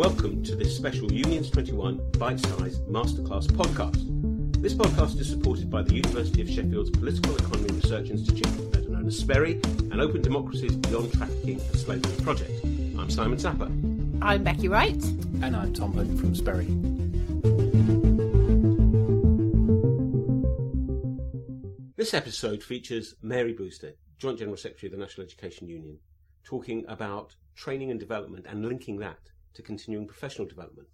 Hello, listeners, and welcome to this special Unions 21 Bite Size Masterclass podcast. This podcast is supported by the University of Sheffield's Political Economy Research Institute, better known as SPERI, and Open Democracy's Beyond Trafficking and Slavery project. I'm Simon Sapper. I'm Becky Wright. And I'm Tom Hunt from SPERI. This episode features Mary Bousted, Joint General Secretary of the National Education Union, talking about training and development and linking that to continuing professional development.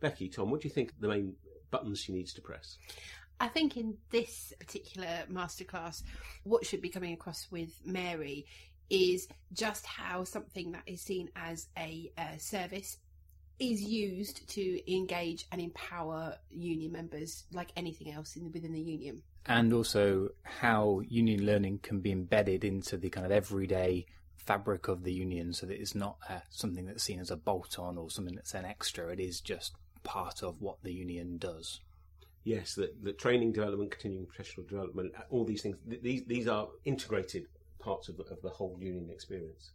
Becky, Tom, what do you think the main buttons she needs to press? I think in this particular masterclass, what should be coming across with Mary is just how something that is seen as a uh, service is used to engage and empower union members like anything else in, within the union. And also how union learning can be embedded into the kind of everyday fabric of the union so that it's not uh, something that's seen as a bolt on or something that's an extra. It is just part of what the union does. Yes, the, the training, development, continuing professional development, all these things, these, these are integrated parts of the, of the whole union experience.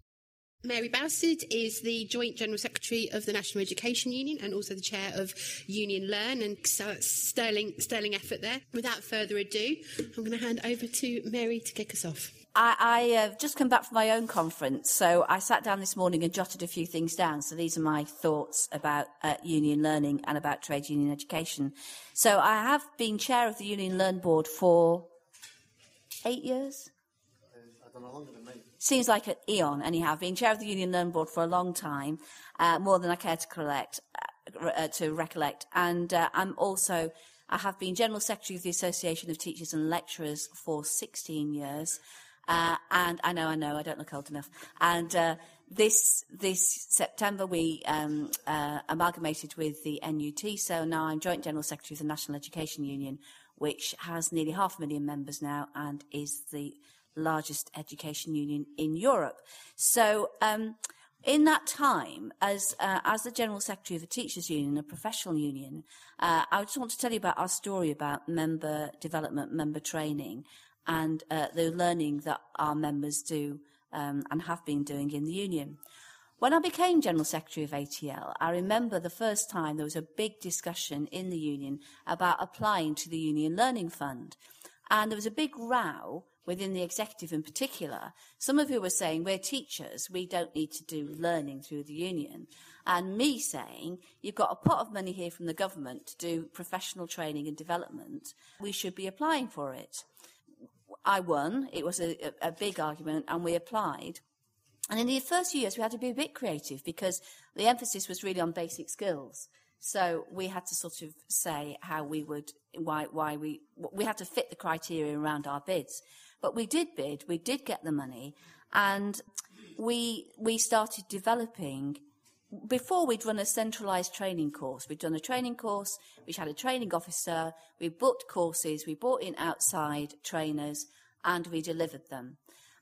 Mary Bousted is the Joint General Secretary of the National Education Union and also the Chair of Union Learn and so sterling, sterling effort there. Without further ado, I'm going to hand over to Mary to kick us off. I, I have just come back from my own conference, so I sat down this morning and jotted a few things down. So these are my thoughts about uh, union learning and about trade union education. So I have been chair of the Union Learn Board for eight years. Seems like an eon, anyhow. Been chair of the Union Learn Board for a long time, uh, more than I care to collect, uh, uh, to recollect. And uh, I'm also, I have been General Secretary of the Association of Teachers and Lecturers for 16 years. Uh, and I know, I know, I don't look old enough. And uh, this this September we um, amalgamated with the NUT, so now I'm Joint General Secretary of the National Education Union, which has nearly half a million members now and is the largest education union in Europe. So, um, in that time, as uh, as the general secretary of the teachers' union, a professional union, uh, I just want to tell you about our story about member development, member training, and uh, the learning that our members do um, and have been doing in the union. When I became General Secretary of ATL, I remember the first time there was a big discussion in the union about applying to the Union Learning Fund. And there was a big row within the executive in particular, some of who were saying, we're teachers, we don't need to do learning through the union. And me saying, you've got a pot of money here from the government to do professional training and development, we should be applying for it. I won, it was a, a big argument, and we applied. And in the first few years, we had to be a bit creative because the emphasis was really on basic skills. So we had to sort of say how we would, why, why we, we had to fit the criteria around our bids. But we did bid, we did get the money, and we we started developing. Before we'd run a centralised training course, we'd done a training course, we had a training officer, we booked courses, we brought in outside trainers, and we delivered them.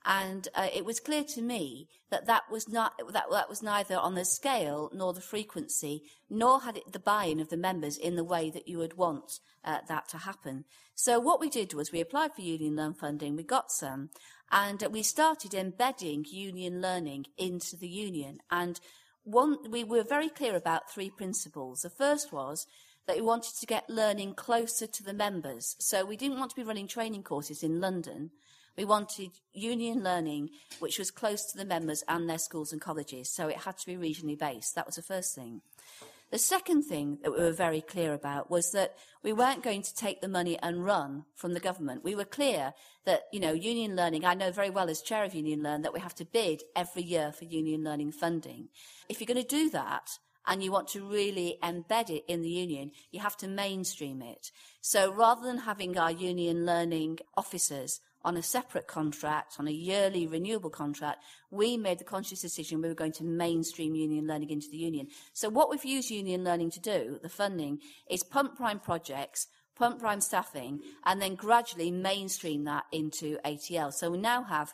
And uh, it was clear to me that that was not that, that was neither on the scale nor the frequency, nor had it the buy-in of the members in the way that you would want uh, that to happen. So what we did was we applied for Union Learn funding, we got some, and we started embedding union learning into the union. And one, we were very clear about three principles. The first was that we wanted to get learning closer to the members. So we didn't want to be running training courses in London. We wanted union learning, which was close to the members and their schools and colleges, so it had to be regionally based. That was the first thing. The second thing that we were very clear about was that we weren't going to take the money and run from the government. We were clear that, you know, union learning, I know very well as chair of Union Learn that we have to bid every year for union learning funding. If you're going to do that, and you want to really embed it in the union, you have to mainstream it. So rather than having our union learning officers on a separate contract, on a yearly renewable contract, we made the conscious decision we were going to mainstream union learning into the union. So what we've used union learning to do, the funding, is pump prime projects, pump prime staffing, and then gradually mainstream that into ATL. So we now have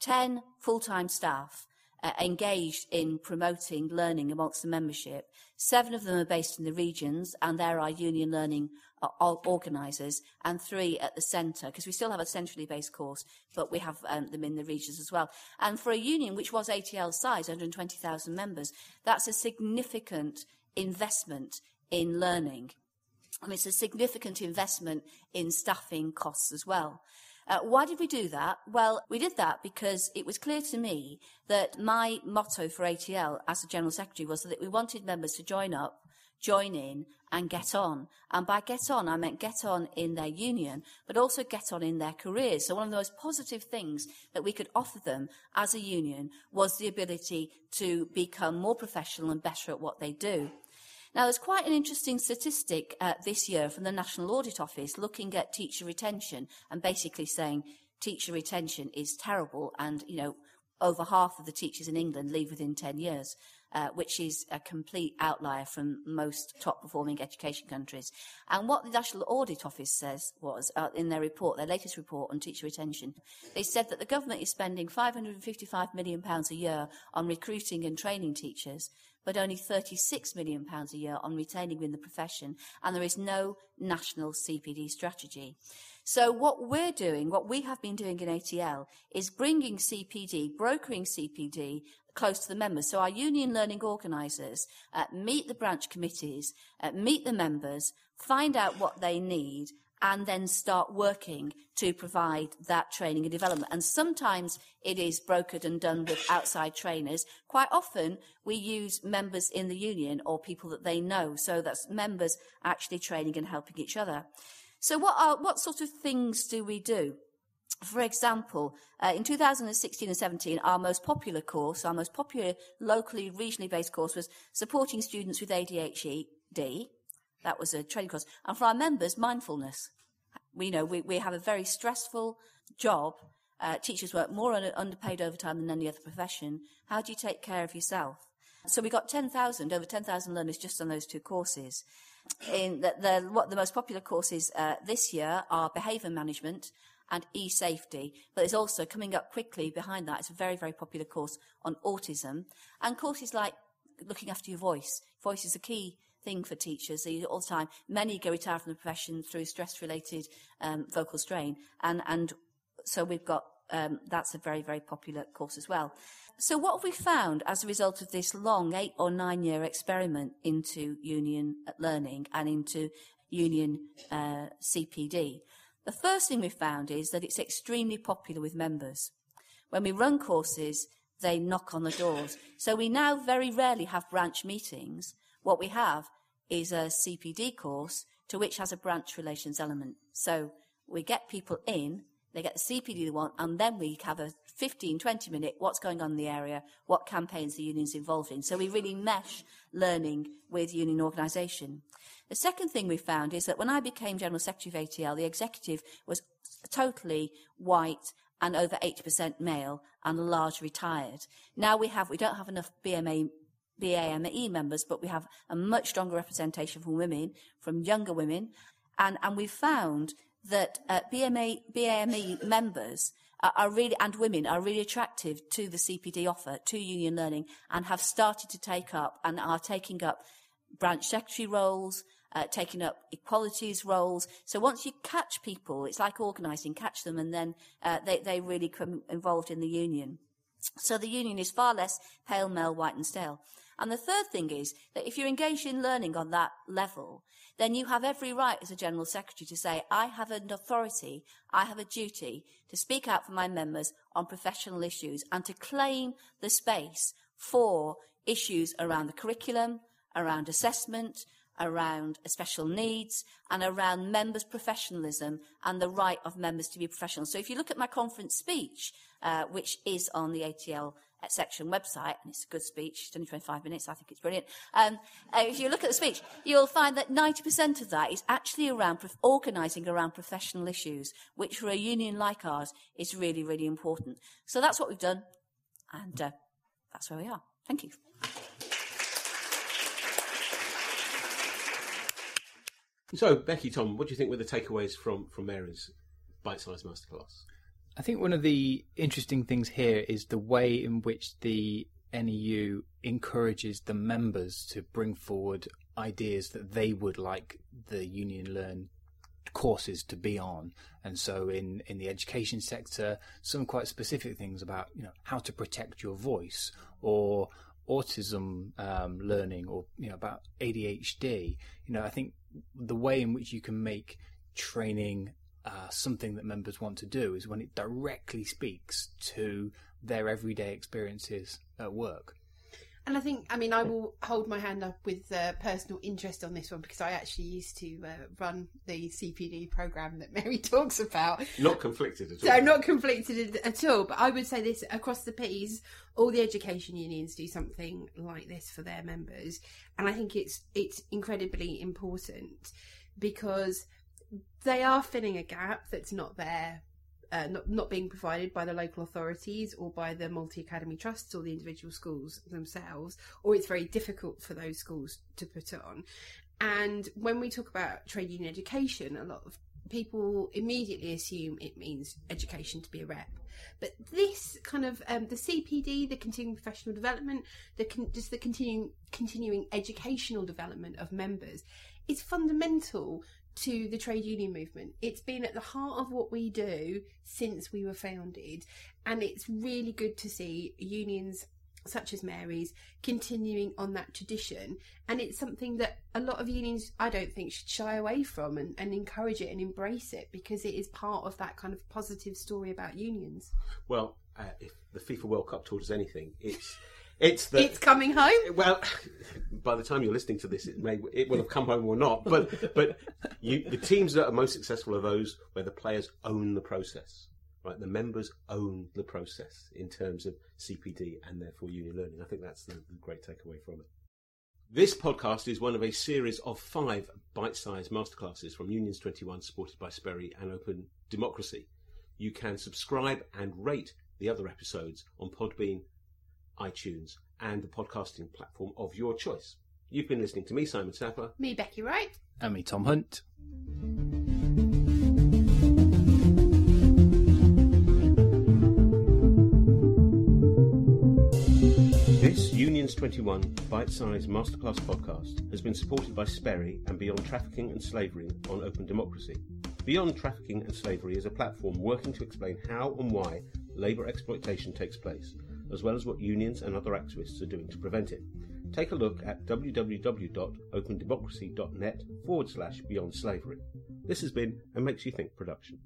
10 full-time staff uh, engaged in promoting learning amongst the membership. Seven of them are based in the regions, and there are union learning organisers, and three at the centre, because we still have a centrally based course, but we have um, them in the regions as well. And for a union which was ATL size, 120,000 members, that's a significant investment in learning. Mean, it's a significant investment in staffing costs as well. Uh, why did we do that? Well, we did that because it was clear to me that my motto for ATL as the General Secretary was that we wanted members to join up, join in, and get on. And by get on, I meant get on in their union, but also get on in their careers. So one of the most positive things that we could offer them as a union was the ability to become more professional and better at what they do. Now, there's quite an interesting statistic uh, this year from the National Audit Office looking at teacher retention and basically saying teacher retention is terrible and, you know, over half of the teachers in England leave within 10 years, uh, which is a complete outlier from most top performing education countries. And what the National Audit Office says was, uh, in their report, their latest report on teacher retention, they said that the government is spending £555 million a year on recruiting and training teachers, but only £36 million a year on retaining in the profession, and there is no national CPD strategy. So what we're doing, what we have been doing in ATL, is bringing CPD, brokering CPD close to the members. So our union learning organisers uh, meet the branch committees, uh, meet the members, find out what they need, and then start working to provide that training and development. And sometimes it is brokered and done with outside trainers. Quite often we use members in the union or people that they know. So that's members actually training and helping each other. So what are, what sort of things do we do? For example, uh, in 2016 and 17, our most popular course, our most popular locally, regionally based course was supporting students with ADHD, that was a training course. And for our members, mindfulness. We know we, we have a very stressful job. Uh, teachers work more on underpaid overtime than any other profession. How do you take care of yourself? So we got 10,000, over 10,000 learners just on those two courses. In the, the, what the most popular courses uh, this year are behaviour management and e-safety. But it's also coming up quickly behind that, it's a very, very popular course on autism and courses like looking after your voice. Voice is a key thing for teachers all the time. Many go retire from the profession through stress-related um, vocal strain, and and so we've got um, that's a very very popular course as well. So what have we found as a result of this long eight or nine year experiment into union learning and into union uh, CPD? The first thing we've found is that it's extremely popular with members. When we run courses, they knock on the doors. So we now very rarely have branch meetings what we have is a CPD course to which has a branch relations element. So we get people in, they get the CPD they want, and then we have a 15, 20 minute what's going on in the area, what campaigns the union's involved in. So we really mesh learning with union organisation. The second thing we found is that when I became General Secretary of ATL, the executive was totally white and over 80% male and large retired. Now we have, we don't have enough BMA BAME members, but we have a much stronger representation from women, from younger women, and, and we've found that uh, BMA, BAME members are, really, and women are really attractive to the CPD offer, to union learning, and have started to take up and are taking up branch secretary roles, uh, taking up equalities roles. So once you catch people, it's like organising, catch them, and then uh, they, they really come involved in the union. So the union is far less pale, male, white and stale. And the third thing is that if you're engaged in learning on that level, then you have every right as a General Secretary to say, I have an authority, I have a duty to speak out for my members on professional issues and to claim the space for issues around the curriculum, around assessment, around special needs and around members' professionalism and the right of members to be professional. So if you look at my conference speech, uh, which is on the ATL section website, and it's a good speech, it's only 25 minutes, I think it's brilliant. Um, uh, if you look at the speech, you'll find that 90% of that is actually around organising around professional issues, which for a union like ours is really, really important. So that's what we've done, and uh, that's where we are. Thank you. So, Becky, Tom, what do you think were the takeaways from, from Mary's bite-sized masterclass? I think one of the interesting things here is the way in which the NEU encourages the members to bring forward ideas that they would like the Union Learn courses to be on. And so in, in the education sector, some quite specific things about, you know, how to protect your voice or autism um, learning or, you know, about ADHD. You know, I think the way in which you can make training uh, something that members want to do is when it directly speaks to their everyday experiences at work. And I think, I mean, I will hold my hand up with uh, personal interest on this one because I actually used to uh, run the CPD program that Mary talks about. Not conflicted at all. So not conflicted at all, but I would say this across the piece, all the education unions do something like this for their members, and I think it's it's incredibly important because they are filling a gap that's not there uh, not, not being provided by the local authorities or by the multi academy trusts or the individual schools themselves, or it's very difficult for those schools to put on. And when we talk about trade union education, a lot of people immediately assume it means education to be a rep. But this kind of um, the CPD, the continuing professional development, the con- just the continuing continuing educational development of members, is fundamental to the trade union movement. It's been at the heart of what we do since we were founded, and it's really good to see unions such as Mary's continuing on that tradition. And it's something that a lot of unions, I don't think, should shy away from and, and encourage it and embrace it because it is part of that kind of positive story about unions. Well, uh, if the FIFA World Cup taught us anything, it's it's the It's coming home. well. By the time you're listening to this, it may it will have come home or not. But but you, the teams that are most successful are those where the players own the process. Right, the members own the process in terms of CPD and therefore union learning. I think that's the, the great takeaway from it. This podcast is one of a series of five bite-sized masterclasses from Unions 21, supported by SPERI and Open Democracy. You can subscribe and rate the other episodes on Podbean, iTunes, and the podcasting platform of your choice. You've been listening to me, Simon Sapper. Me, Becky Wright. And me, Tom Hunt. This Unions 21 bite-sized masterclass podcast has been supported by SPERI and Beyond Trafficking and Slavery on Open Democracy. Beyond Trafficking and Slavery is a platform working to explain how and why labour exploitation takes place, as well as what unions and other activists are doing to prevent it. Take a look at www.opendemocracy.net forward slash beyond slavery. This has been a Makes You Think production.